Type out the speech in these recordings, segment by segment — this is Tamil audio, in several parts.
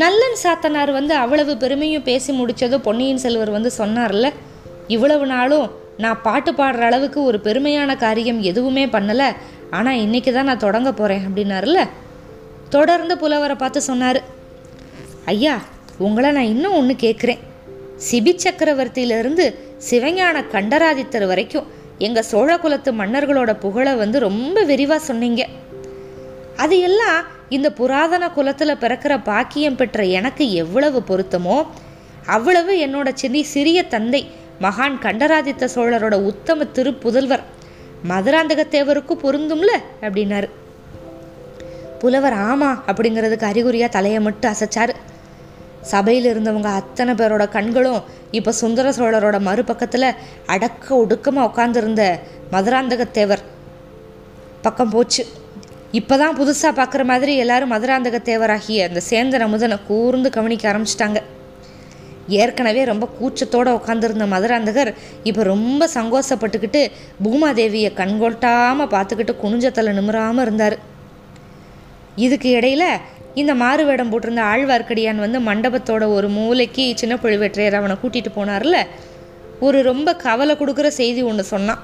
நல்லன் சாத்தனார் வந்து அவ்வளவு பெருமையும் பேசி முடிச்சதும் பொன்னியின் செல்வர் வந்து சொன்னார்ல இவ்வளவு நாளும் நான் பாட்டு பாடுற அளவுக்கு ஒரு பெருமையான காரியம் எதுவுமே பண்ணலை ஆனால் இன்னைக்கு தான் நான் தொடங்க போகிறேன் அப்படின்னாருல. தொடர்ந்து புலவரை பார்த்து சொன்னார் ஐயா உங்களை நான் இன்னும் ஒன்று கேட்குறேன் சிபி சக்கரவர்த்தியிலிருந்து சிவஞான கண்டராதித்தர் வரைக்கும் எங்கள் சோழ குலத்து மன்னர்களோட புகழை வந்து ரொம்ப விரிவாக சொன்னீங்க. அது எல்லாம் இந்த புராதன குலத்தில் பிறக்கிற பாக்கியம் பெற்ற எனக்கு எவ்வளவு பொருத்தமோ அவ்வளவு என்னோட சின்ன சிறிய தந்தை மகான் கண்டராதித்த சோழரோட உத்தம திருப்புதல்வர் மதுராந்தகத்தேவருக்கு பொருந்தும்ல? அப்படின்னாரு. புலவர் ஆமா அப்படிங்கிறதுக்கு அறிகுறியாக தலையை மட்டும் அசைச்சாரு. சபையில் இருந்தவங்க அத்தனை பேரோட கண்களும் இப்போ சுந்தர சோழரோட மறுபக்கத்தில் அடக்க ஒடுக்கமாக உட்காந்துருந்த மதுராந்தகத்தேவர் பக்கம் போச்சு. இப்போ தான் புதுசாக பார்க்குற மாதிரி எல்லாரும் மதுராந்தக தேவராகிய அந்த சேந்தன் அமுதனை கூர்ந்து கவனிக்க ஆரம்பிச்சிட்டாங்க. ஏற்கனவே ரொம்ப கூச்சத்தோடு உட்காந்துருந்த மதுராந்தகர் இப்போ ரொம்ப சங்கோஷப்பட்டுக்கிட்டு பூமாதேவியை கண்கொட்டாமல் பார்த்துக்கிட்டு குனிஞ்சத்தில் நிமிராமல் இருந்தார். இதுக்கு இடையில இந்த மாறு வேடம் போட்டிருந்த ஆழ்வார்க்கடியான் வந்து மண்டபத்தோட ஒரு மூலைக்கு சின்ன பழுவேற்றையர் அவனை கூட்டிகிட்டு போனார்ல. ஒரு ரொம்ப கவலை கொடுக்குற செய்தி ஒன்று சொன்னான்.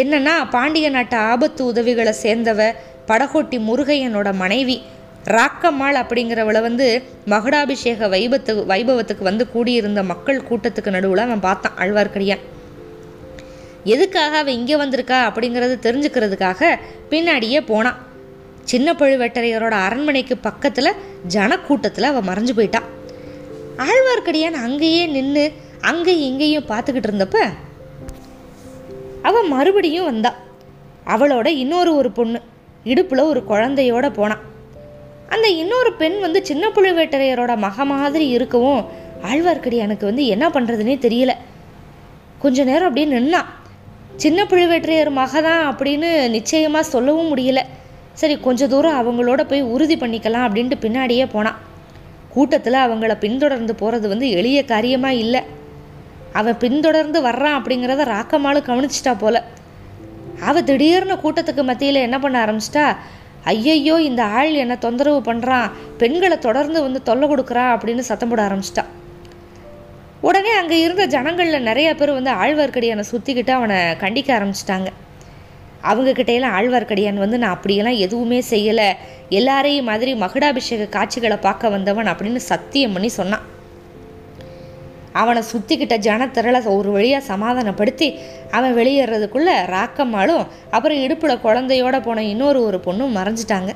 என்னன்னா பாண்டிய நாட்டு ஆபத்து உதவிகளை சேர்ந்தவ படகோட்டி முருகையனோட மனைவி. ராக்கம்மாள் அப்படிங்கிறவளை வந்து மகுடாபிஷேக வைபத்து வைபவத்துக்கு வந்து கூடியிருந்த மக்கள் கூட்டத்துக்கு நடுவில் அவன் பார்த்தான் ஆழ்வார்க்கடியான். எதுக்காக அவன் இங்கே வந்திருக்கா அப்படிங்கிறது தெரிஞ்சுக்கிறதுக்காக பின்னாடியே போனான். சின்ன பழுவேட்டரையரோட அரண்மனைக்கு பக்கத்தில் ஜனக்கூட்டத்தில் அவள் மறைஞ்சு போயிட்டான். ஆழ்வார்க்கடியான் அங்கேயே நின்று அங்கேயும் இங்கேயும் பார்த்துக்கிட்டு இருந்தப்ப அவள் மறுபடியும் வந்தா. அவளோட இன்னொரு ஒரு பொண்ணு. இடுப்பில் ஒரு குழந்தையோட போனான். அந்த இன்னொரு பெண் வந்து சின்ன புழுவேட்டரையரோட மக மாதிரி இருக்கவும் ஆழ்வார்க்கடியானுக்கு வந்து என்ன பண்ணுறதுனே தெரியல. கொஞ்ச நேரம் அப்படியே நின்னான் சின்ன புழுவேட்டரையர் மக தான் அப்படின்னு நிச்சயமாக சொல்லவும் முடியல. சரி கொஞ்ச தூரம் அவங்களோட போய் உறுதி பண்ணிக்கலாம் அப்படின்ட்டு பின்னாடியே போனான். கூட்டத்தில் அவங்கள பின்தொடர்ந்து போகிறது வந்து எளிய காரியமாக இல்லை. அவன் பின்தொடர்ந்து வர்றான் அப்படிங்கிறத ராக்கமாலும் கவனிச்சிட்டா போல. அவள் திடீர்னு கூட்டத்துக்கு மத்தியில் என்ன பண்ண ஆரம்பிச்சிட்டா ஐயையோ இந்த ஆள் என்னை தொந்தரவு பண்ணுறான் பெண்களை தொடர்ந்து வந்து தொல்லை கொடுக்குறான் அப்படின்னு சத்தம் போட ஆரம்பிச்சிட்டா. உடனே அங்கே இருந்த ஜனங்களில் நிறைய பேர் வந்து ஆழ்வார்க்கடியானை சுற்றிக்கிட்டு அவனை கண்டிக்க ஆரம்பிச்சிட்டாங்க. அவங்கக்கிட்டையெல்லாம் ஆழ்வார்க்கடியான் வந்து நான் அப்படியெல்லாம் எதுவுமே செய்யலை. எல்லாரையும் மாதிரி மகுடாபிஷேக காட்சிகளை பார்க்க வந்தவன் அப்படின்னு சத்தியம் பண்ணி சொன்னான். அவனை சுற்றிக்கிட்ட ஜனத்திரளை ஒரு வழியாக சமாதானப்படுத்தி அவன் வெளியேறதுக்குள்ளே ராக்கம்மாளும் அப்புறம் இடுப்பில் குழந்தையோட போன இன்னொரு ஒரு பொண்ணும் மறைஞ்சிட்டாங்க.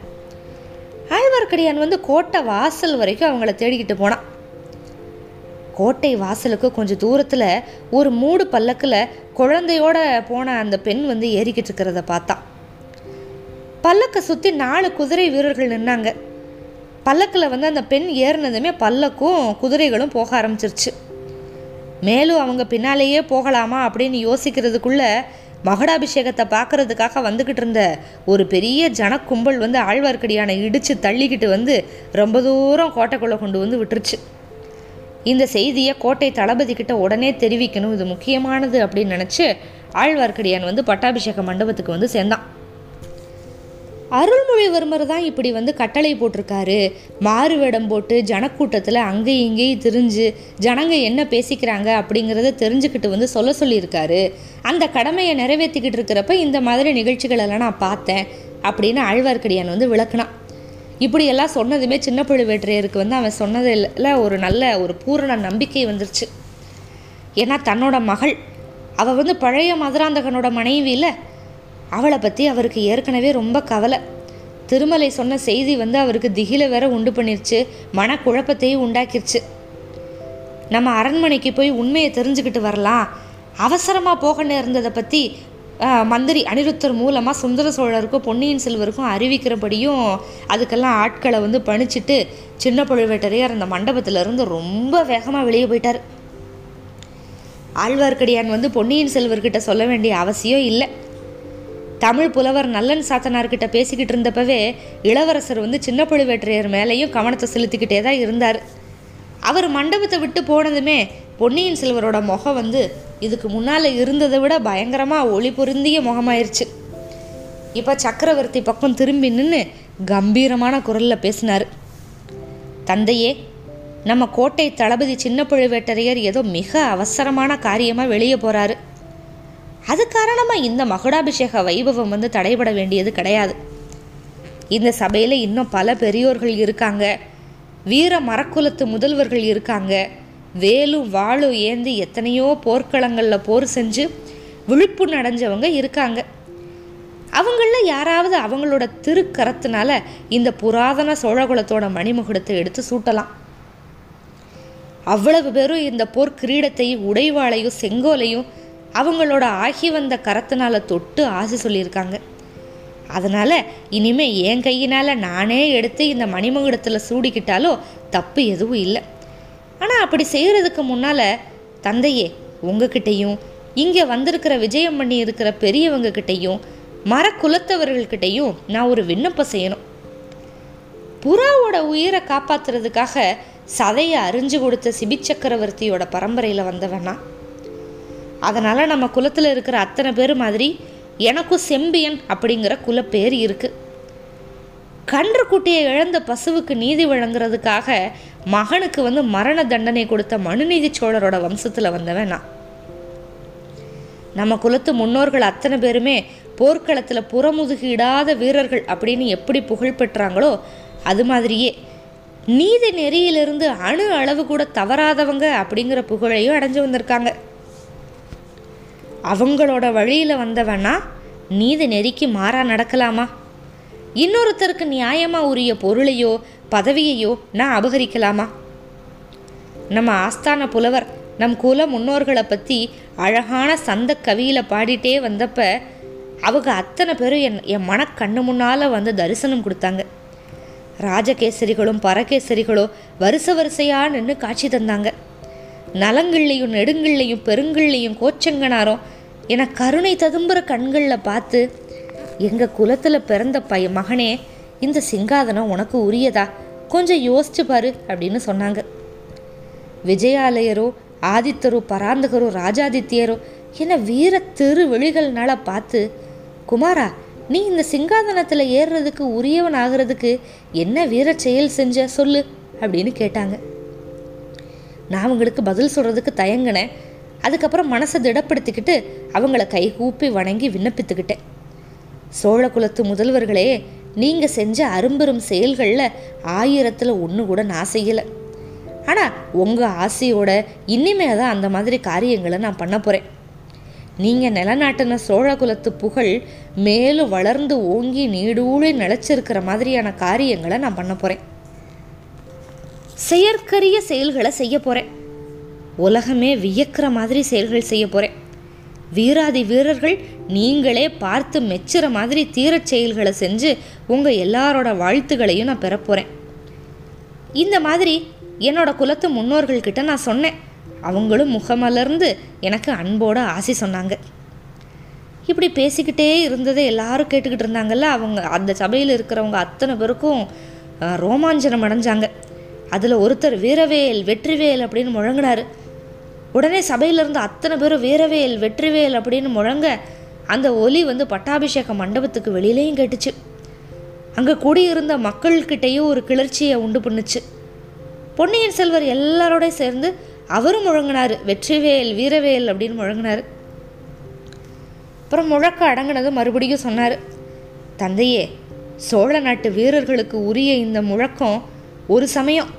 ஆழ்வார்க்கடியான் வந்து கோட்டை வாசல் வரைக்கும் அவங்கள தேடிக்கிட்டு போனான். கோட்டை வாசலுக்கு கொஞ்சம் தூரத்தில் ஒரு மூடு பல்லக்கில் குழந்தையோட போன அந்த பெண் வந்து ஏறிக்கிட்டு இருக்கிறத பார்த்தான். பல்லக்கை சுற்றி நாலு குதிரை வீரர்கள் நின்னாங்க. பல்லக்கில் வந்து அந்த பெண் ஏறினதுமே பல்லக்கும் குதிரைகளும் போக ஆரம்பிச்சிருச்சு. மேலும் அவங்க பின்னாலேயே போகலாமா அப்படின்னு யோசிக்கிறதுக்குள்ள மகடாபிஷேகத்தை பார்க்கறதுக்காக வந்துக்கிட்டு இருந்த ஒரு பெரிய ஜனக்கும்பல் வந்து ஆழ்வார்க்கடியானை இடித்து தள்ளிக்கிட்டு வந்து ரொம்ப தூரம் கோட்டைக்குள்ளே கொண்டு வந்து விட்டுருச்சு. இந்த செய்தியை கோட்டை தளபதி கிட்ட உடனே தெரிவிக்கணும் இது முக்கியமானது அப்படின்னு நினச்சி ஆழ்வார்க்கடியான் வந்து பட்டாபிஷேக மண்டபத்துக்கு வந்து சேர்ந்தான். அருள்மொழிவர்மர் தான் இப்படி வந்து கட்டளை போட்டிருக்காரு. மாறு வேடம் போட்டு ஜனக்கூட்டத்தில் அங்கேயும் இங்கேயும் திரிஞ்சு ஜனங்க என்ன பேசிக்கிறாங்க? அப்படிங்கிறத தெரிஞ்சுக்கிட்டு வந்து சொல்ல சொல்லியிருக்காரு. அந்த கடமையை நிறைவேற்றிக்கிட்டு இருக்கிறப்ப இந்த மாதிரி நிகழ்ச்சிகளெல்லாம் நான் பார்த்தேன் அப்படின்னு ஆழ்வார்க்கடியான் வந்து விளக்குனான். இப்படியெல்லாம் சொன்னதுமே சின்ன பழுவேற்றையருக்கு வந்து அவன் சொன்னதில் ஒரு நல்ல ஒரு பூரண நம்பிக்கை வந்துருச்சு. ஏன்னா தன்னோட மகள். அவள் வந்து பழைய மதுராந்தகனோட மனைவியில் அவளை பற்றி அவருக்கு ஏற்கனவே ரொம்ப கவலை. திருமலை சொன்ன செய்தி வந்து அவருக்கு திகில வேற உண்டு பண்ணிருச்சு. மனக்குழப்பத்தையும் உண்டாக்கிருச்சு. நம்ம அரண்மனைக்கு போய் உண்மையை தெரிஞ்சுக்கிட்டு வரலாம். அவசரமாக போக நேர்ந்ததை பற்றி மந்திரி அனிருத்தர் மூலமாக சுந்தர சோழருக்கும் பொன்னியின் செல்வருக்கும் அறிவிக்கிறபடியும் அதுக்கெல்லாம் ஆட்களை வந்து பணிச்சிட்டு சின்ன பழுவேட்டரையர் அந்த மண்டபத்துல இருந்து ரொம்ப வேகமாக வெளியே போயிட்டார். ஆழ்வார்க்கடியான் வந்து பொன்னியின் செல்வர்கிட்ட சொல்ல வேண்டிய அவசியம் இல்லை. தமிழ் புலவர் நல்லன் சாத்தனார்கிட்ட பேசிக்கிட்டு இருந்தப்பவே இளவரசர் வந்து சின்ன பழுவேட்டரையர் மேலேயும் கவனத்தை செலுத்திக்கிட்டே தான் இருந்தார். அவர் மண்டபத்தை விட்டு போனதுமே பொன்னியின் செல்வரோட முகம் வந்து இதுக்கு முன்னால் இருந்ததை விட பயங்கரமாக ஒளி பொருந்திய முகமாயிருச்சு. இப்போ சக்கரவர்த்தி பக்கம் திரும்பி நின்று கம்பீரமான குரலில் பேசினார். தந்தையே நம்ம கோட்டை தளபதி சின்ன பழுவேட்டரையர் ஏதோ மிக அவசரமான காரியமாக வெளியே போகிறாரு அது காரணமாக இந்த மகுடாபிஷேக வைபவம் வந்து தடைபட வேண்டியது கிடையாது. இந்த சபையில் இன்னும் பல பெரியோர்கள் இருக்காங்க. வீர மரக்குலத்து முதல்வர்கள் இருக்காங்க. வேலும் வாளும் ஏந்தி எத்தனையோ போர்க்களங்களில் போர் செஞ்சு விழிப்பு அடைஞ்சவங்க இருக்காங்க. அவங்களில் யாராவது அவங்களோட திருக்கரத்தினால இந்த புராதன சோழகுலத்தோட மணிமுகுடத்தை எடுத்து சூட்டலாம். அவ்வளவு பேரும் இந்த போர் கிரீடத்தையும் உடைவாளையும் செங்கோலையும் அவங்களோட ஆகி வந்த கரத்தினால தொட்டு ஆசை சொல்லியிருக்காங்க. அதனால் இனிமே என் கையினால் நானே எடுத்து இந்த மணிமகுடத்தில் சூடிக்கிட்டாலோ தப்பு எதுவும் இல்லை. ஆனால் அப்படி செய்கிறதுக்கு முன்னால் தந்தையே உங்ககிட்டையும் இங்கே வந்திருக்கிற விஜயம் பண்ணி இருக்கிற பெரியவங்க கிட்டேயும் மரக்குலத்தவர்கள்கிட்டையும் நான் ஒரு விண்ணப்பம் செய்யணும். புறாவோட உயிரை காப்பாத்துறதுக்காக சதையை அரிஞ்சு கொடுத்த சிபி சக்கரவர்த்தியோட பரம்பரையில் வந்தவன்னா அதனால் நம்ம குலத்தில் இருக்கிற அத்தனை பேர் மாதிரி எனக்கும் செம்பியன் அப்படிங்கிற குலப்பேர் இருக்குது கன்று குட்டியை இழந்த பசுவுக்கு நீதி வழங்குறதுக்காக மகனுக்கு வந்து மரண தண்டனை கொடுத்த மனுநீதி சோழரோட வம்சத்தில் வந்தவன் நான். நம்ம குலத்து முன்னோர்கள் அத்தனை பேருமே போர்க்களத்தில் புறமுதுகிடாத வீரர்கள் அப்படின்னு எப்படி புகழ் பெற்றாங்களோ அது மாதிரியே நீதி நெறியிலிருந்து அணு அளவு கூட தவறாதவங்க அப்படிங்கிற புகழையும் அடைஞ்சு வந்திருக்காங்க. அவங்களோட வழியில் வந்தவனா நீதி நெறிக்கு மாறா நடக்கலாமா? இன்னொருத்தருக்கு நியாயமாக உரிய பொருளையோ பதவியையோ நான் அபகரிக்கலாமா? நம்ம ஆஸ்தான புலவர் நம் குல முன்னோர்களை பற்றி அழகான சந்த கவியில் பாடிட்டே வந்தப்ப அவங்க அத்தனை பேரும் என் என் மனக்கண்ணு முன்னால் வந்து தரிசனம் கொடுத்தாங்க. ராஜகேசரிகளும் பரகேசரிகளும் வரிசை வரிசையாக நின்று காட்சி தந்தாங்க. நலங்கள்லையும் நெடுங்கள்லையும் பெருங்கள்லையும் கோச்சங்கனாரும் என கருணை ததும்புற கண்களில் பார்த்து எங்கள் குலத்தில் பிறந்த பைய மகனே இந்த சிங்காதனம் உனக்கு உரியதா? கொஞ்சம் யோசிச்சு பாரு அப்படின்னு சொன்னாங்க. விஜயாலயரோ ஆதித்தரோ பராந்தகரோ ராஜாதித்யரோ என வீர திருவெளிகள்னால பார்த்து குமாரா நீ இந்த சிங்காதனத்தில் ஏறுறதுக்கு உரியவன் ஆகிறதுக்கு என்ன வீர செயல் செஞ்ச சொல்லு அப்படின்னு கேட்டாங்க. நான் அவங்களுக்கு பதில் சொல்கிறதுக்கு தயங்கினேன். அதுக்கப்புறம் மனசை திடப்படுத்திக்கிட்டு அவங்கள கைகூப்பி வணங்கி விண்ணப்பித்துக்கிட்டேன். சோழ குலத்து முதல்வர்களே நீங்கள் செஞ்ச அரும்பெரும் செயல்களில் ஆயிரத்தில் ஒன்று கூட நான் செய்யலை. ஆனால் உங்கள் ஆசையோட இனிமே தான் அந்த மாதிரி காரியங்களை நான் பண்ண போகிறேன் நீங்கள் நிலநாட்டின சோழ குலத்து புகழ் மேலும் வளர்ந்து ஓங்கி நீடூழி நிலச்சிருக்கிற மாதிரியான காரியங்களை நான் பண்ண போகிறேன் செயற்கரிய செயல்களை செய்ய போகிறேன் உலகமே வியக்கிற மாதிரி செயல்கள் செய்ய போகிறேன் வீராதி வீரர்கள் நீங்களே பார்த்து மெச்சுற மாதிரி தீரச் செயல்களை செஞ்சு உங்கள் எல்லாரோட வாழ்த்துகளையும் நான் பெறப்போகிறேன் இந்த மாதிரி என்னோட குலத்து முன்னோர்கள்கிட்ட நான் சொன்னேன். அவங்களும் முகமலர்ந்து எனக்கு அன்போட ஆசி சொன்னாங்க. இப்படி பேசிக்கிட்டே இருந்ததை எல்லாரும் கேட்டுக்கிட்டு இருந்தாங்கல்ல அவங்க அந்த சபையில் இருக்கிறவங்க அத்தனை பேருக்கும் ரோமாஞ்சனம் அடைஞ்சாங்க. அதில் ஒருத்தர் வீரவேல் வெற்றிவேல் அப்படின்னு முழங்கினார். உடனே சபையிலிருந்து அத்தனை பேரும் வீரவேல் வெற்றிவேல் அப்படின்னு முழங்க அந்த ஒலி வந்து பட்டாபிஷேக மண்டபத்துக்கு வெளியிலையும் கேட்டுச்சு. அங்கே கூடியிருந்த மக்கள்கிட்டேயும் ஒரு கிளர்ச்சியை உண்டு பண்ணுச்சு. பொன்னியின் செல்வர் எல்லாரோடையும் சேர்ந்து அவரும் முழங்கினார். வெற்றிவேல் வீரவேல் அப்படின்னு முழங்கினார். அப்புறம் முழக்க அடங்கினது மறுபடியும் சொன்னார். தந்தையே சோழ நாட்டு வீரர்களுக்கு உரிய இந்த முழக்கம் ஒரு சமயம்.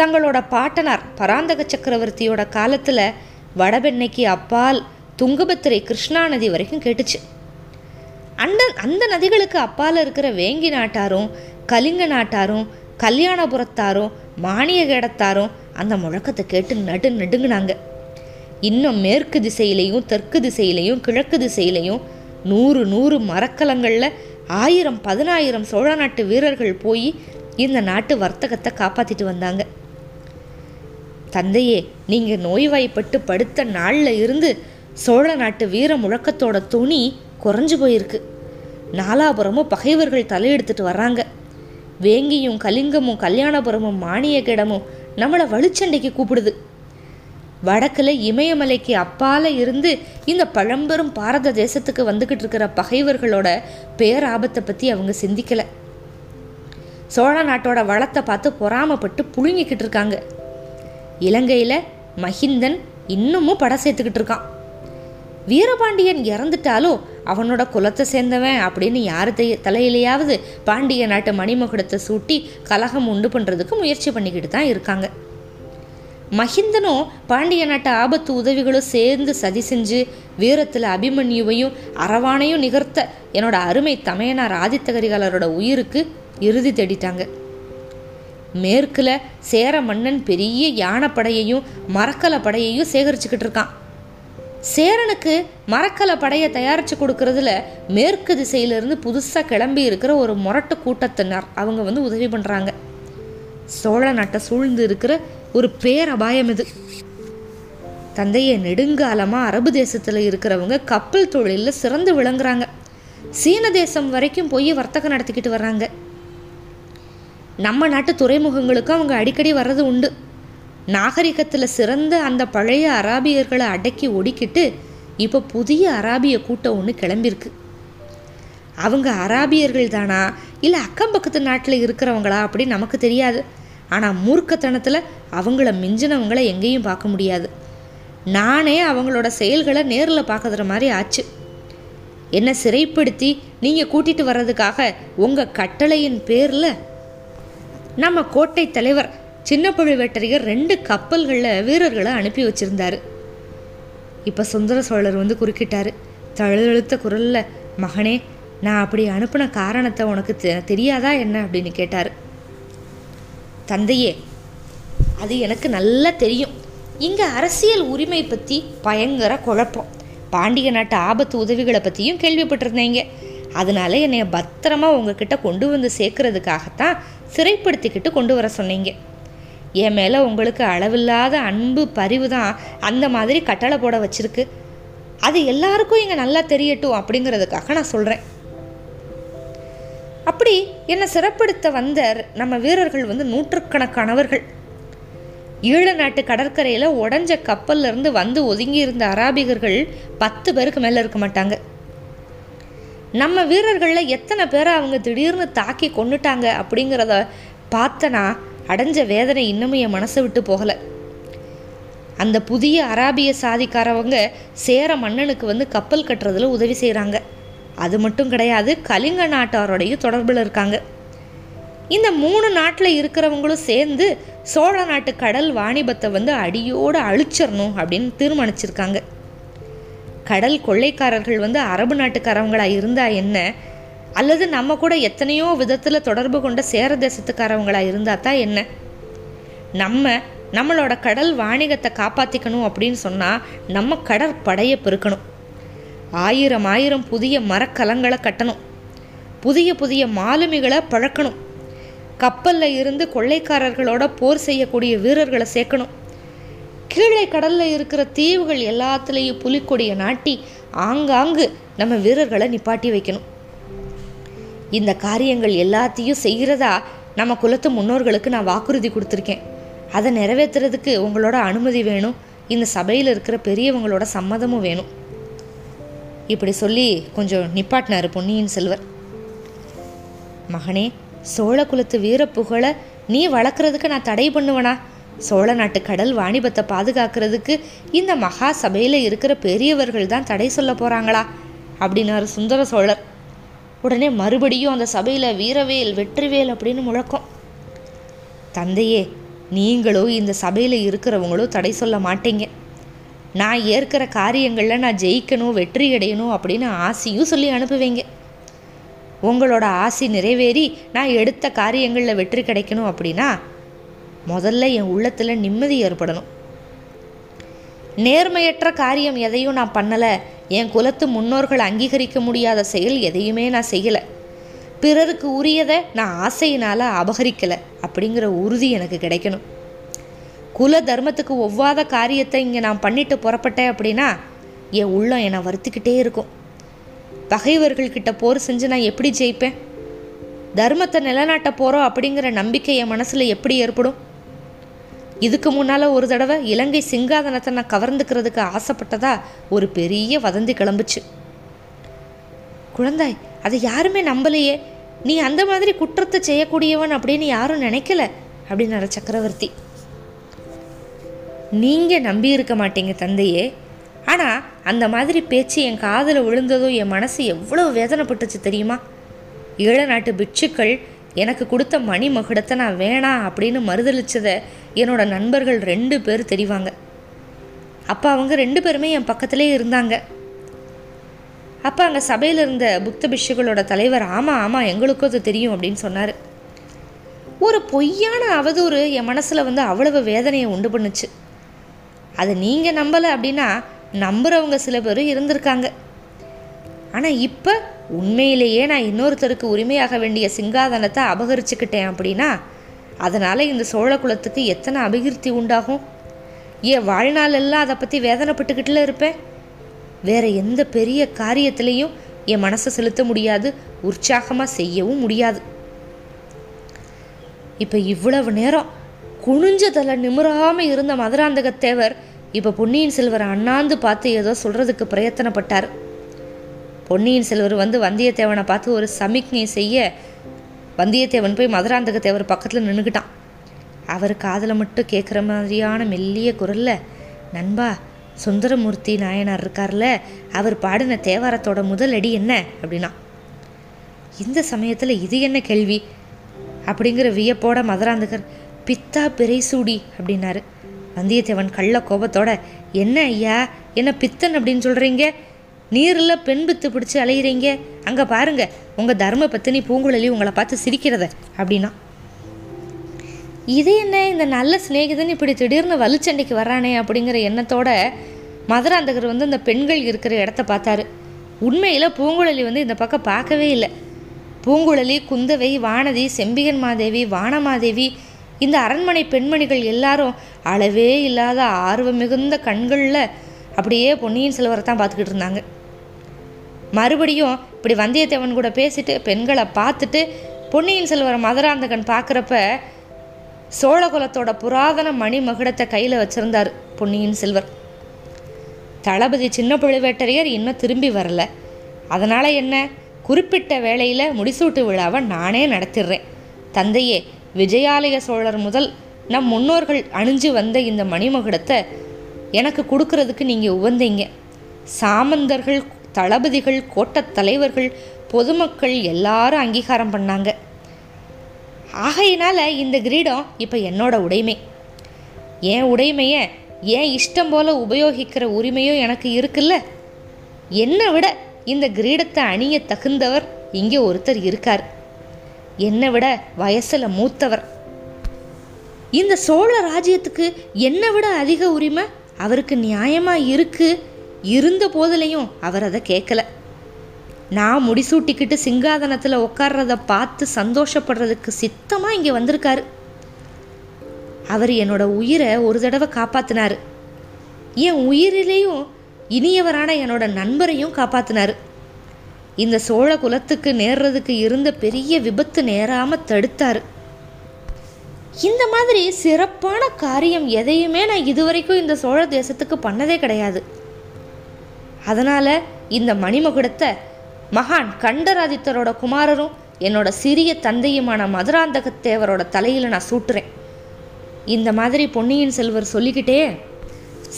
தங்களோட பாட்டனார் பராந்தக சக்கரவர்த்தியோட காலத்தில் வடபெண்ணைக்கு அப்பால் துங்கபத்திரை கிருஷ்ணா நதி வரைக்கும் கேட்டுச்சு. அந்த அந்த நதிகளுக்கு அப்பால் இருக்கிற வேங்கி நாட்டாரும் கலிங்க நாட்டாரும் கல்யாணபுரத்தாரும் மானிய கேடத்தாரும் அந்த முழக்கத்தை கேட்டு நடு நடுங்கினாங்க. இன்னும் மேற்கு திசையிலையும் தெற்கு திசையிலையும் கிழக்கு திசையிலையும் நூறு நூறு மரக்கலங்களில் ஆயிரம் பதினாயிரம் சோழ நாட்டு வீரர்கள் போய் இந்த நாட்டு வர்த்தகத்தை காப்பாற்றிட்டு வந்தாங்க. தந்தையே நீங்கள் நோய்வாய்ப்பட்டு படுத்த நாளில் இருந்து சோழ நாட்டு வீர முழக்கத்தோட துணி குறைஞ்சு போயிருக்கு. நாலாபுரமும் பகைவர்கள் தலையெடுத்துட்டு வர்றாங்க. வேங்கியும் கலிங்கமும் கல்யாணபுரமும் மானியகிடமும் நம்மளை வலுச்சண்டைக்கு கூப்பிடுது. வடக்கில் இமயமலைக்கு அப்பால இருந்து இந்த பழம்பெரும் பாரத தேசத்துக்கு வந்துக்கிட்டு இருக்கிற பகைவர்களோட பேராபத்தை பற்றி அவங்க சிந்திக்கலை. சோழ நாட்டோட வளத்தை பார்த்து பொறாமப்பட்டு புழுங்கிக்கிட்டு இருக்காங்க. இலங்கையில் மஹிந்தன் இன்னமும் படம் சேர்த்துக்கிட்டு இருக்கான். வீரபாண்டியன் இறந்துட்டாலும் அவனோட குலத்தை சேர்ந்தவன் அப்படின்னு யார் தலையிலையாவது பாண்டிய நாட்டு மணிமகுடத்தை சூட்டி கலகம் உண்டு பண்ணுறதுக்கு முயற்சி பண்ணிக்கிட்டு தான் இருக்காங்க. மஹிந்தனும் பாண்டிய நாட்டு ஆபத்து உதவிகளும் சேர்ந்து சதி செஞ்சு வீரத்தில் அபிமன்யுவையும் அரவானையும் நிகர்த்த என்னோட அருமை தமையனார் ஆதித்த கரிகாலரோட உயிருக்கு இறுதி தேடிட்டாங்க. மேற்கில் சேர மன்னன் பெரிய யானைப்படையையும் மரக்கல படையையும் சேகரிச்சுக்கிட்டு இருக்கான். சேரனுக்கு மரக்கல படையை தயாரித்து கொடுக்கறதுல மேற்கு திசையிலிருந்து புதுசாக கிளம்பி இருக்கிற ஒரு முரட்டு கூட்டத்தினர் அவங்க வந்து உதவி பண்ணுறாங்க சோழ நாட்டை சூழ்ந்து இருக்கிற ஒரு பேரபாயம் இது. தந்தையை நெடுங்காலமாக அரபு தேசத்தில் இருக்கிறவங்க கப்பல் தொழிலில் சிறந்து விளங்குறாங்க. சீன தேசம் வரைக்கும் போய் வர்த்தகம் நடத்திக்கிட்டு வர்றாங்க. நம்ம நாட்டு துறைமுகங்களுக்கும் அவங்க அடிக்கடி வர்றது உண்டு. நாகரிகத்தில் சிறந்த அந்த பழைய அராபியர்களை அடக்கி ஒடுக்கிட்டு இப்போ புதிய அராபிய கூட்டம் ஒன்று கிளம்பியிருக்கு அவங்க அராபியர்கள் தானா? இல்லை அக்கம் பக்கத்து நாட்டில் இருக்கிறவங்களா? அப்படின்னு நமக்கு தெரியாது. ஆனால் மூர்க்கத்தனத்தில் அவங்கள மிஞ்சினவங்கள எங்கேயும் பார்க்க முடியாது. நானே அவங்களோட செயல்களை நேரில் பார்க்குற மாதிரி ஆச்சு. என்னை சிறைப்படுத்தி நீங்கள் கூட்டிகிட்டு வர்றதுக்காக உங்கள் கட்டளையின் பேரில் நம்ம கோட்டை தலைவர் சின்ன பழுவேட்டரையர் ரெண்டு கப்பல்களில் வீரர்களை அனுப்பி வச்சிருந்தாரு. இப்போ சுந்தர சோழர் வந்து குறுக்கிட்டாரு. தழுதழுத்த குரலில் மகனே நான் அப்படி அனுப்பின காரணத்தை உனக்கு தெ- தெரியாதா என்ன? அப்படின்னு கேட்டார். தந்தையே அது எனக்கு நல்லா தெரியும். இங்கே அரசியல் உரிமை பற்றி பயங்கர குழப்பம். பாண்டிய நாட்டு ஆபத்து உதவிகளை பற்றியும் கேள்விப்பட்டிருந்தீங்க. அதனால என்னைய பத்திரமா உங்ககிட்ட கொண்டு வந்து சேர்க்கறதுக்காகத்தான் சிறைப்படுத்திக்கிட்டு கொண்டு வர சொன்னீங்க. என் மேலே உங்களுக்கு அளவில்லாத அன்பு பரிவு தான் அந்த மாதிரி கட்டளை போட வச்சிருக்கு. அது எல்லாருக்கும் இங்கே நல்லா தெரியட்டும் அப்படிங்கிறதுக்காக நான் சொல்கிறேன் அப்படி என்னை சிறப்படுத்த வந்த நம்ம வீரர்கள் வந்து நூற்றுக்கணக்கானவர்கள். ஈழ நாட்டு கடற்கரையில் உடஞ்ச கப்பல்லேருந்து வந்து ஒதுங்கி இருந்த அராபிகர்கள் பத்து பேருக்கு மேலே இருக்க மாட்டாங்க. நம்ம வீரர்களில் எத்தனை பேரை அவங்க திடீர்னு தாக்கி கொண்டுட்டாங்க அப்படிங்கிறத பார்த்தனா அடைஞ்ச வேதனை இன்னமும் என் மனசை விட்டு போகலை. அந்த புதிய அராபிய சாதிக்காரவங்க சேர மன்னனுக்கு வந்து கப்பல் கட்டுறதுல உதவி செய்கிறாங்க அது மட்டும் கிடையாது கலிங்க நாட்டாரோடையும் தொடர்பில் இருக்காங்க. இந்த மூணு நாட்டில் இருக்கிறவங்களும் சேர்ந்து சோழ நாட்டு கடல் வாணிபத்தை வந்து அடியோடு அழிச்சிடணும் அப்படின்னு தீர்மானிச்சிருக்காங்க. கடல் கொள்ளைக்காரர்கள் வந்து அரபு நாட்டுக்காரவங்களாக இருந்தால் என்ன? அல்லது நம்ம கூட எத்தனையோ விதத்தில் தொடர்பு கொண்ட சேர தேசத்துக்காரவங்களாக இருந்தால் தான் என்ன? நம்ம நம்மளோட கடல் வாணிகத்தை காப்பாற்றிக்கணும் அப்படின்னு சொன்னால் நம்ம கடற்படையை பெருக்கணும். ஆயிரம் ஆயிரம் புதிய மரக்கலங்களை கட்டணும். புதிய புதிய மாலுமிகளை பழக்கணும். கப்பலில் இருந்து கொள்ளைக்காரர்களோட போர் செய்யக்கூடிய வீரர்களை சேர்க்கணும். கீழே கடல்ல இருக்கிற தீவுகள் எல்லாத்துலேயும் புலிக்கொடியை நாட்டி ஆங்காங்கு நம்ம வீரர்களை நிப்பாட்டி வைக்கணும். இந்த காரியங்கள் எல்லாத்தையும் செய்கிறதா நம்ம குலத்து முன்னோர்களுக்கு நான் வாக்குறுதி கொடுத்துருக்கேன். அதை நிறைவேற்றுறதுக்கு உங்களோட அனுமதி வேணும். இந்த சபையில் இருக்கிற பெரியவங்களோட சம்மதமும் வேணும். இப்படி சொல்லி கொஞ்சம் நிப்பாட்டினார் பொன்னியின் செல்வர். மகனே சோழ குலத்து வீர புகழை நீ வளர்க்குறதுக்கு நான் தடை பண்ணுவேனா? சோழ நாட்டு கடல் வாணிபத்தை பாதுகாக்கிறதுக்கு இந்த மகா சபையில் இருக்கிற பெரியவர்கள் தான் தடை சொல்ல போகிறாங்களா அப்படின்னாரு சுந்தர சோழர். உடனே மறுபடியும் அந்த சபையில் வீரவேல் வெற்றிவேல் அப்படின்னு முழக்கம். தந்தையே நீங்களோ இந்த சபையில் இருக்கிறவங்களோ தடை சொல்ல மாட்டீங்க. நான் ஏற்கிற காரியங்களில் நான் ஜெயிக்கணும் வெற்றி அடையணும் அப்படின்னு ஆசையும் சொல்லி அனுப்புவீங்க. உங்களோட ஆசை நிறைவேறி நான் எடுத்த காரியங்களில் வெற்றி கிடைக்கணும் அப்படின்னா முதல்ல என் உள்ளத்தில் நிம்மதி ஏற்படணும். நேர்மையற்ற காரியம் எதையும் நான் பண்ணலை. என் குலத்து முன்னோர்கள் அங்கீகரிக்க முடியாத செயல் எதையுமே நான் செய்யலை. பிறருக்கு உரியதை நான் ஆசையினால் அபகரிக்கலை அப்படிங்கிற உறுதி எனக்கு கிடைக்கணும். குல தர்மத்துக்கு ஒவ்வாத காரியத்தை இங்கே நான் பண்ணிட்டு புறப்பட்டேன் அப்படின்னா என் உள்ளம் என்னை வருத்திக்கிட்டே இருக்கும். பகைவர்கள்கிட்ட போர் செஞ்சு நான் எப்படி ஜெயிப்பேன்? தர்மத்தை நிலநாட்ட போகிறோம் அப்படிங்கிற நம்பிக்கை என் மனசில் எப்படி ஏற்படும்? இதுக்கு முன்னால் ஒரு தடவை இலங்கை சிங்காதனத்தை நான் கவர்ந்துக்கிறதுக்கு ஆசைப்பட்டதா ஒரு பெரிய வதந்தி கிளம்புச்சு. குழந்தாய் அதை யாருமே நம்பலையே. நீ அந்த மாதிரி குற்றத்தை செய்யக்கூடியவன் அப்படின்னு யாரும் நினைக்கல அப்படின்னாரு சக்கரவர்த்தி. நீங்கள் நம்பி இருக்க மாட்டீங்க தந்தையே. ஆனால் அந்த மாதிரி பேச்சு என் காதில் விழுந்ததும் என் மனசு எவ்வளோ வேதனைப்பட்டுச்சு தெரியுமா? ஈழ நாட்டு பிட்சுக்கள் எனக்கு கொடுத்த மணி மகுடத்தை நான் வேணாம் அப்படின்னு மறுதளிச்சதை என்னோட நண்பர்கள் ரெண்டு பேர் தெரிவாங்க. அப்போ அவங்க ரெண்டு பேருமே என் பக்கத்திலே இருந்தாங்க. அப்போ அங்கே சபையில் இருந்த புத்த பிஷுகளோட தலைவர் ஆமாம் ஆமாம் எங்களுக்கும் அது தெரியும் அப்படின்னு சொன்னார். ஒரு பொய்யான அவதூறு என் மனசில் வந்து அவ்வளவு வேதனையை உண்டு பண்ணுச்சு. அதை நீங்கள் நம்பலை அப்படின்னா நம்புகிறவங்க சில பேர் இருந்திருக்காங்க. ஆனால் இப்போ உண்மையிலேயே நான் இன்னொருத்தருக்கு உரிமையாக வேண்டிய சிங்காதனத்தை அபகரிச்சுக்கிட்டேன் அப்படின்னா அதனால் இந்த சோழ குலத்துக்கு எத்தனை அபிகிருத்தி உண்டாகும்? ஏன் வாழ்நாளெல்லாம் அதை பற்றி வேதனைப்பட்டுக்கிட்டுல இருப்பேன். வேறு எந்த பெரிய காரியத்திலையும் என் மனசை செலுத்த முடியாது உற்சாகமாக செய்யவும் முடியாது. இப்போ இவ்வளவு நேரம் குனிஞ்சதில் நிமிராமல் இருந்த மதுராந்தகத்தேவர் இப்போ பொன்னியின் செல்வர் அண்ணாந்து பார்த்து ஏதோ சொல்கிறதுக்கு பிரயத்தனப்பட்டார். பொன்னியின் செல்வர் வந்து வந்தியத்தேவனை பார்த்து ஒரு சமிக்ஞை செய்ய வந்தியத்தேவன் போய் மதுராந்தக தேவர் பக்கத்தில் நின்றுக்கிட்டான் அவர் காதில் மட்டும் கேட்குற மாதிரியான மெல்லிய குரல்ல நண்பா சுந்தரமூர்த்தி நாயனார் இருக்கார்ல அவர் பாடின தேவாரத்தோட முதல் அடி என்ன? அப்படின்னா இந்த சமயத்தில் இது என்ன கேள்வி? அப்படிங்கிற வியப்போட மதுராந்தகர் பித்தா பிறைசூடி அப்படின்னாரு. வந்தியத்தேவன் கள்ள கோபத்தோட என்ன ஐயா என்ன பித்தன் அப்படின்னு சொல்கிறீங்க நீரில் பெண் பித்து பிடிச்சி அலையிறீங்க. அங்கே பாருங்க உங்கள் தர்ம பத்தினி பூங்குழலி உங்களை பார்த்து சிரிக்கிறத அப்படின்னா. இது என்ன இந்த நல்ல சிநேகிதன் இப்படி திடீர்னு வலுச்சண்டைக்கு வர்றானே அப்படிங்கிற எண்ணத்தோட மதுராந்தகர் வந்து இந்த பெண்கள் இருக்கிற இடத்த பார்த்தாரு. உண்மையில் பூங்குழலி வந்து இந்த பக்கம் பார்க்கவே இல்லை. பூங்குழலி குந்தவை வானதி செம்பிகன் மாதேவி வானமாதேவி இந்த அரண்மனை பெண்மணிகள் எல்லாரும் அளவே இல்லாத ஆர்வம் மிகுந்த கண்களில் அப்படியே பொன்னியின் செல்வரை தான் பார்த்துக்கிட்டு இருந்தாங்க. மறுபடியும் இப்படி வந்தியத்தேவன் கூட பேசிட்டு பெண்களை பார்த்துட்டு பொன்னியின் செல்வரை மதுராந்தகன் பார்க்குறப்ப சோழகுலத்தோட புராதன மணி மகுடத்தை கையில் வச்சுருந்தார் பொன்னியின் செல்வர். தளபதி சின்ன பழுவேட்டரையர் இன்னும் திரும்பி வரல. அதனால் என்ன? குறிப்பிட்ட வேளையில் முடிசூட்டு விழாவை நானே நடத்திடுறேன். தந்தையே விஜயாலய சோழர் முதல் நம் முன்னோர்கள் அணிஞ்சு வந்த இந்த மணிமகுடத்தை எனக்கு கொடுக்கறதுக்கு நீங்கள் உவந்தீங்க சாமந்தர்கள் தளபதிகள் கோட்டத் தலைவர்கள் பொதுமக்கள் எல்லாரும் அங்கீகாரம் பண்ணாங்க. ஆகையினால இந்த கிரீடம் இப்போ என்னோட உடைமை. என் உடைமையை ஏன் இஷ்டம் போல உபயோகிக்கிற உரிமையும் எனக்கு இருக்குல்ல? என்னை விட இந்த கிரீடத்தை அணிய தகுந்தவர் இங்கே ஒருத்தர் இருக்கார். என்னை விட வயசில் மூத்தவர். இந்த சோழ ராஜ்யத்துக்கு என்னை விட அதிக உரிமை அவருக்கு நியாயமாக இருக்குது இருந்த போதிலையும் அவர் அதை கேட்கல. நான் முடிசூட்டிக்கிட்டு சிங்காதனத்தில் உட்கார்றத பார்த்து சந்தோஷப்படுறதுக்கு சித்தமாக இங்கே வந்திருக்காரு. அவர் என்னோட உயிரை ஒரு தடவை காப்பாத்தினாரு. என் உயிரிலேயும் இனியவரான என்னோட நண்பரையும் காப்பாத்தினாரு. இந்த சோழ குலத்துக்கு நேர்றதுக்கு இருந்த பெரிய விபத்து நேராம தடுத்தாரு. இந்த மாதிரி சிறப்பான காரியம் எதையுமே நான் இதுவரைக்கும் இந்த சோழ தேசத்துக்கு பண்ணதே கிடையாது. அதனால் இந்த மணிமகுடத்தை மகான் கண்டராதித்தரோட குமாரரும் என்னோட சிறிய தந்தையுமான மதுராந்தகத்தேவரோட தலையில் நான் சூட்டுறேன். இந்த மாதிரி பொன்னியின் செல்வர் சொல்லிக்கிட்டே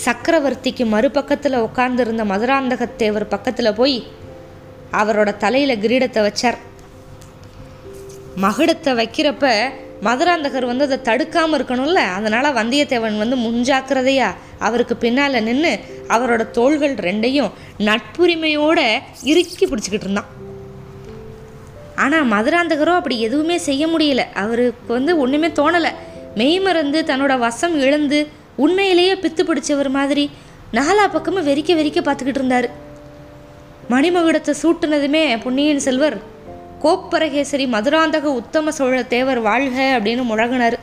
சக்கரவர்த்திக்கு மறுபக்கத்தில் உட்கார்ந்துருந்த மதுராந்தகத்தேவர் பக்கத்தில் போய் அவரோட தலையில் கிரீடத்தை வச்சார். மகுடத்தை வைக்கிறப்ப மதுராந்தகர் வந்து அதை தடுக்காமல் இருக்கணும்ல. அதனால் வந்தியத்தேவன் வந்து முன்ஜாக்கிரதையா அவருக்கு பின்னால் நின்று அவரோட தோள்கள் ரெண்டையும் நட்புரிமையோட இறுக்கி பிடிச்சிக்கிட்டு இருந்தான். ஆனால் மதுராந்தகரோ அப்படி எதுவுமே செய்ய முடியல. அவருக்கு வந்து ஒன்றுமே தோணலை. மெய்மறந்து தன்னோட வசம் இழந்து உண்மையிலேயே பித்து பிடிச்சவர் மாதிரி நாலா பக்கமும் வெறிக்க வெறிக்க பார்த்துக்கிட்டு இருந்தார். மணிமகுடத்தை சூட்டுனதுமே பொன்னியின் செல்வர் கோப்பரகேசரி மதுராந்தக உத்தம சோழ தேவர் வாழ்க அப்படின்னு முழங்கினார்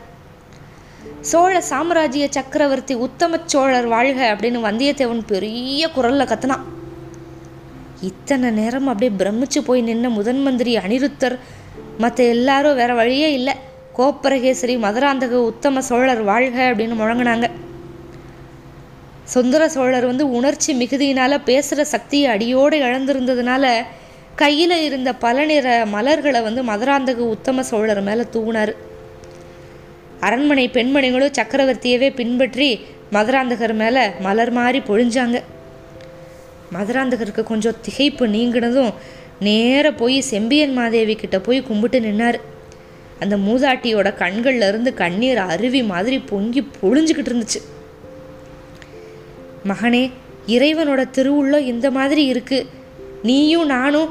சோழ சாம்ராஜ்ய சக்கரவர்த்தி உத்தம சோழர் வாழ்க அப்படின்னு வந்தியத்தேவன் பெரிய குரல்ல கத்தினான் இத்தனை நேரம் அப்படியே பிரமிச்சு போய் நின்ன முதன் மந்திரி அனிருத்தர் மற்ற எல்லாரும் வேற வழியே இல்லை. கோப்பரகேசரி மதுராந்தக உத்தம சோழர் வாழ்க அப்படின்னு முழங்கினாங்க. சுந்தர சோழர் வந்து உணர்ச்சி மிகுதியினால பேசுகிற சக்தியை அடியோடு இழந்திருந்ததுனால கையில் இருந்த பல நிற மலர்களை வந்து மதுராந்தக உத்தம சோழர் மேலே தூணார் அரண்மனை பெண்மணிகளும் சக்கரவர்த்தியவே பின்பற்றி மதுராந்தகர் மேலே மலர் மாறி பொழிஞ்சாங்க. மதுராந்தகருக்கு கொஞ்சம் திகைப்பு நீங்கினதும் நேர போய் செம்பியன் மாதேவி கிட்ட போய் கும்பிட்டு நின்னார். அந்த மூதாட்டியோட கண்கள்ல இருந்து கண்ணீர் அருவி மாதிரி பொங்கி பொழிஞ்சுக்கிட்டு இருந்துச்சு. மகனே இறைவனோட திருவுள்ளம் இந்த மாதிரி இருக்கு. நீயும் நானும்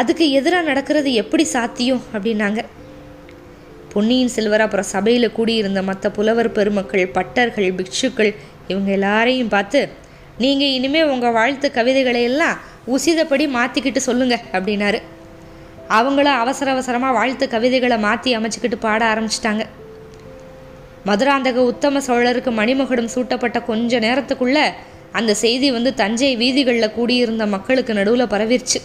அதுக்கு எதிராக நடக்கிறது எப்படி சாத்தியம்? அப்படின்னாங்க. பொன்னியின் செல்வர் அப்புறம் சபையில் கூடியிருந்த மற்ற புலவர் பெருமக்கள் பட்டர்கள் பிக்ஷுக்கள் இவங்க எல்லாரையும் பார்த்து நீங்கள் இனிமேல் உங்கள் வாழ்த்து கவிதைகளை எல்லாம் உசிதப்படி மாற்றிக்கிட்டு சொல்லுங்க அப்படின்னாரு. அவங்களும் அவசர அவசரமாக வாழ்த்து கவிதைகளை மாற்றி அமைச்சிக்கிட்டு பாட ஆரம்பிச்சிட்டாங்க. மதுராந்தக உத்தம சோழருக்கு மணிமகுடம் சூட்டப்பட்ட கொஞ்ச நேரத்துக்குள்ளே அந்த செய்தி வந்து தஞ்சை வீதிகளில் கூடியிருந்த மக்களுக்கு நடுவில் பரவிருச்சு.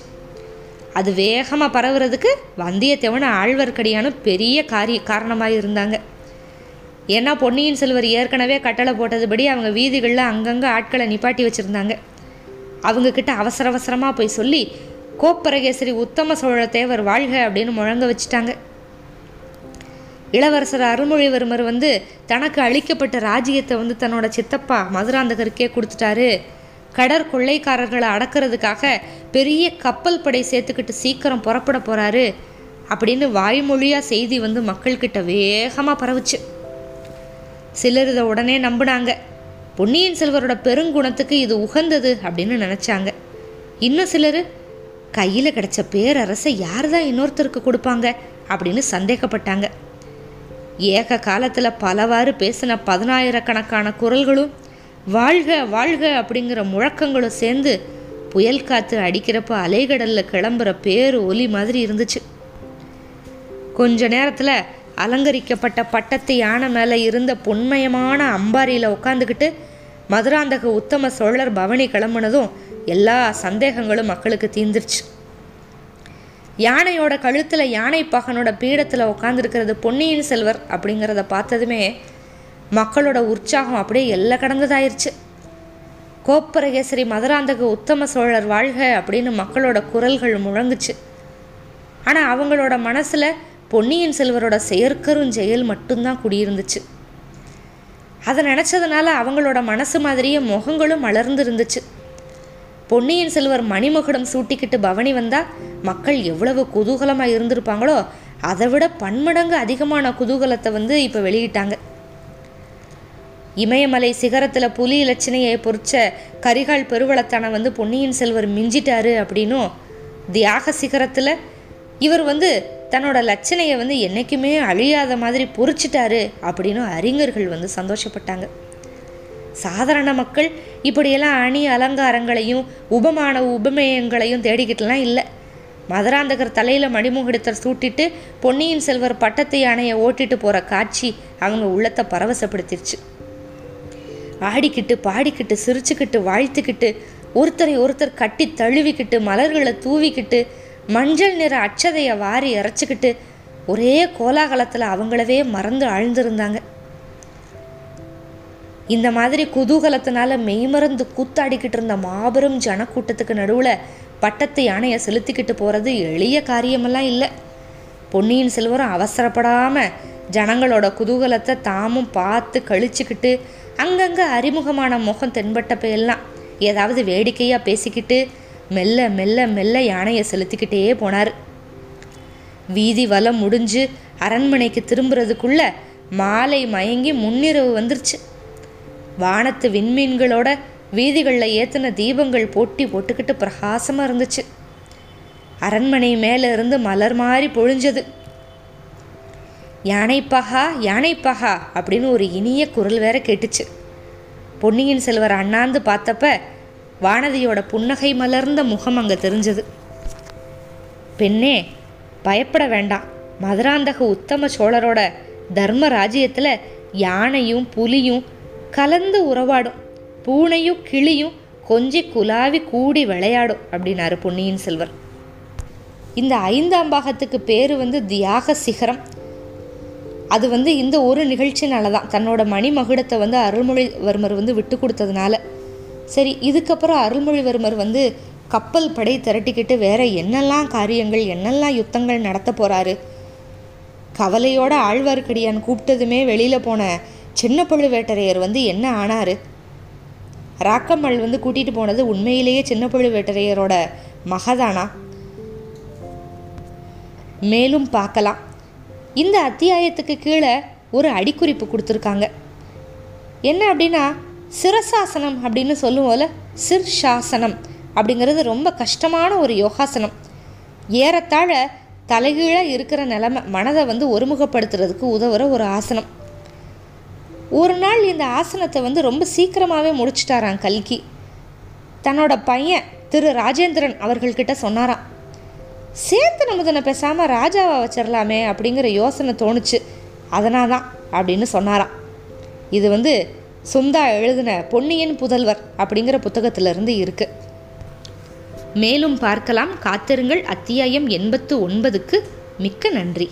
அது வேகமாக பரவுறதுக்கு வந்தியத்தேவன் ஆழ்வார்க்கடியான பெரிய காரிய காரணமாக இருந்தாங்க. ஏன்னா பொன்னியின் செல்வர் ஏற்கனவே கட்டளை போட்டதுபடி அவங்க வீதிகளில் அங்கங்கே ஆட்களை நிப்பாட்டி வச்சுருந்தாங்க. அவங்கக்கிட்ட அவசர அவசரமாக போய் சொல்லி கோப்பரகேசரி உத்தம சோழ தேவர் வாழ்க அப்படின்னு முழங்க வச்சுட்டாங்க. இளவரசர் அருள்மொழிவர்மர் வந்து தனக்கு அளிக்கப்பட்ட ராஜ்யத்தை வந்து தன்னோட சித்தப்பா மதுராந்தகருக்கே கொடுத்துட்டாரு. கடற்கொள்ளைக்காரர்களை அடக்கிறதுக்காக பெரிய கப்பல் படை சேர்த்துக்கிட்டு சீக்கிரம் புறப்பட போறாரு அப்படின்னு வாய்மொழியாக செய்தி வந்து மக்கள்கிட்ட வேகமாக பரவுச்சு. சிலர் இதை உடனே நம்பினாங்க. பொன்னியின் செல்வரோட பெருங்குணத்துக்கு இது உகந்தது அப்படின்னு நினச்சாங்க. இன்னும் சிலர் கையில் கிடைச்ச பேரரசை யார் தான் இன்னொருத்தருக்கு கொடுப்பாங்க? அப்படின்னு சந்தேகப்பட்டாங்க. ஏக காலத்தில் பலவாறு பேசின பதினாயிரக்கணக்கான குரல்களும் வாழ்க வாழ்க அப்படிங்கிற முழக்கங்களும் சேர்ந்து புயல் காற்று அடிக்கிறப்ப அலைகடலில் கிளம்புற பேரு ஒலி மாதிரி இருந்துச்சு. கொஞ்ச நேரத்தில் அலங்கரிக்கப்பட்ட பட்டத்து யானை மேலே இருந்த பொன்மயமான அம்பாரியில் உட்காந்துக்கிட்டு மதுராந்தக உத்தம சோழர் பவனி கிளம்புனதும் எல்லா சந்தேகங்களும் மக்களுக்கு தீந்துருச்சு யானையோட கழுத்தில் யானை பகனோட பீடத்தில் உட்காந்துருக்கிறது பொன்னியின் செல்வர் அப்படிங்கிறத பார்த்ததுமே மக்களோட உற்சாகம் அப்படியே எல்லை கடந்ததாயிருச்சு. கோப்பரகேசரி மதுராந்தக உத்தம சோழர் வாழ்க அப்படின்னு மக்களோட குரல்கள் முழங்குச்சு. ஆனால் அவங்களோட மனசில் பொன்னியின் செல்வரோட செயற்கரும் செயல் மட்டும்தான் குடியிருந்துச்சு. அதை நினச்சதுனால அவங்களோட மனசு மாதிரியே முகங்களும் மலர்ந்து இருந்துச்சு பொன்னியின் செல்வர் மணிமகுடம் சூட்டிக்கிட்டு பவனி வந்தால் மக்கள் எவ்வளவு குதூகலமாக இருந்திருப்பாங்களோ அதை விட பன்மடங்கு அதிகமான குதூகலத்தை வந்து இப்போ வெளியிட்டாங்க. இமயமலை சிகரத்தில் புலி இலச்சினையை பொறிச்ச கரிகால் பெருவளத்தான வந்து பொன்னியின் செல்வர் மிஞ்சிட்டாரு அப்படின்னும் தியாக சிகரத்தில் இவர் வந்து தன்னோட லட்சணையை வந்து என்றைக்குமே அழியாத மாதிரி பொறிச்சிட்டாரு அப்படின்னு அறிஞர்கள் வந்து சந்தோஷப்பட்டாங்க. சாதாரண மக்கள் இப்படியெல்லாம் அணி அலங்காரங்களையும் உபமான உபமேயங்களையும் தேடிக்கிட்டுலாம் இல்லை. மதுராந்தகர் தலையில் மணிமுகடத்தர் சூட்டிட்டு பொன்னியின் செல்வர் பட்டத்து யானையை ஓட்டிட்டு போகிற காட்சி அவங்க உள்ளத்தை பரவசப்படுத்திருச்சு. ஆடிக்கிட்டு பாடிக்கிட்டு சிரிச்சுக்கிட்டு வாழ்த்துக்கிட்டு ஒருத்தரை ஒருத்தர் கட்டி தழுவிக்கிட்டு மலர்களை தூவிக்கிட்டு மஞ்சள் நிற அச்சதையை வாரி இறைச்சிக்கிட்டு ஒரே கோலாகலத்தில் அவங்களவே மறந்து ஆழ்ந்திருந்தாங்க. இந்த மாதிரி குதூகலத்தினால மெய்மறந்து கூத்தாடிக்கிட்டு இருந்த மாபெரும் ஜனக்கூட்டத்துக்கு நடுவில் பட்டத்து யானையை செலுத்திக்கிட்டு போகிறது எளிய காரியமெல்லாம் இல்லை. பொன்னியின் செல்வரும் அவசரப்படாமல் ஜனங்களோட குதூகலத்தை தாமும் பார்த்து கழிச்சுக்கிட்டு அங்கங்கே அறிமுகமான முகம் தென்பட்டப்ப எல்லாம் ஏதாவது வேடிக்கையாக பேசிக்கிட்டு மெல்ல மெல்ல மெல்ல யானையை செலுத்திக்கிட்டே போனார். வீதி வலம் முடிஞ்சு அரண்மனைக்கு திரும்புறதுக்குள்ள மாலை மயங்கி முன்னிரவு வந்துருச்சு. வானத்து விண்மீன்களோட வீதிகளில் ஏற்றின தீபங்கள் போட்டி போட்டுக்கிட்டு பிரகாசமாக இருந்துச்சு. அரண்மனை மேலே இருந்து மலர் மாறி பொழிஞ்சது. யானைப்பகா யானைப்பகா அப்படின்னு ஒரு இனிய குரல் வேற கேட்டுச்சு. பொன்னியின் செல்வர் அண்ணாந்து பார்த்தப்ப வானதியோட புன்னகை மலர்ந்த முகம் அங்கே தெரிஞ்சது. பெண்ணே பயப்பட வேண்டாம். மதுராந்தக உத்தம சோழரோட தர்ம ராஜ்யத்தில் யானையும் புலியும் கலந்து உறவாடும். பூனையும் கிளியும் கொஞ்சி குலாவி கூடி விளையாடும் அப்படின்னாரு பொன்னியின் செல்வர். இந்த ஐந்தாம் பாகத்துக்கு பேர் வந்து தியாக சிகரம். அது வந்து இந்த ஒரு நிகழ்ச்சினால தான் தன்னோட மணிமகுடத்தை வந்து அருள்மொழிவர்மர் வந்து விட்டு கொடுத்ததுனால. சரி இதுக்கப்புறம் அருள்மொழிவர்மர் வந்து கப்பல் படை திரட்டிக்கிட்டு வேற என்னெல்லாம் காரியங்கள் என்னெல்லாம் யுத்தங்கள் நடத்த போறாரு? கவலையோட ஆழ்வார்க்கடியான் கூப்பிட்டதுமே வெளியில் போன சின்ன பழுவேட்டரையர் வந்து என்ன ஆனாரு? ராக்கம்மல் வந்து கூட்டிகிட்டு போனது உண்மையிலேயே சின்ன பழுவேட்டரையரோட மகதானா? மேலும் பார்க்கலாம். இந்த அத்தியாயத்துக்கு கீழே ஒரு அடிக்குறிப்பு கொடுத்துருக்காங்க. என்ன அப்படின்னா சிரசாசனம் அப்படின்னு சொல்லுவோம்ல சிர்ஷாசனம் அப்படிங்கிறது ரொம்ப கஷ்டமான ஒரு யோகாசனம். ஏறத்தாழ தலைகீழாக இருக்கிற நிலமை மனதை வந்து ஒருமுகப்படுத்துறதுக்கு உதவுற ஒரு ஆசனம். ஒரு நாள் இந்த ஆசனத்தை வந்து ரொம்ப சீக்கிரமாகவே முடிச்சிட்டாரான் கல்கி. தன்னோட பையன் திரு ராஜேந்திரன் அவர்கள்கிட்ட சொன்னாராம் சேர்த்து நமுதனை பேசாமல் ராஜாவை வச்சிடலாமே அப்படிங்கிற யோசனை தோணுச்சு. அதனால தான் அப்படின்னு சொன்னாராம். இது வந்து சுந்தா எழுதின பொன்னியின் புதல்வர் அப்படிங்கிற புத்தகத்திலிருந்து இருக்குது மேலும் பார்க்கலாம். காத்திருங்கள். அத்தியாயம் எண்பத்து ஒன்பதுக்கு மிக்க நன்றி.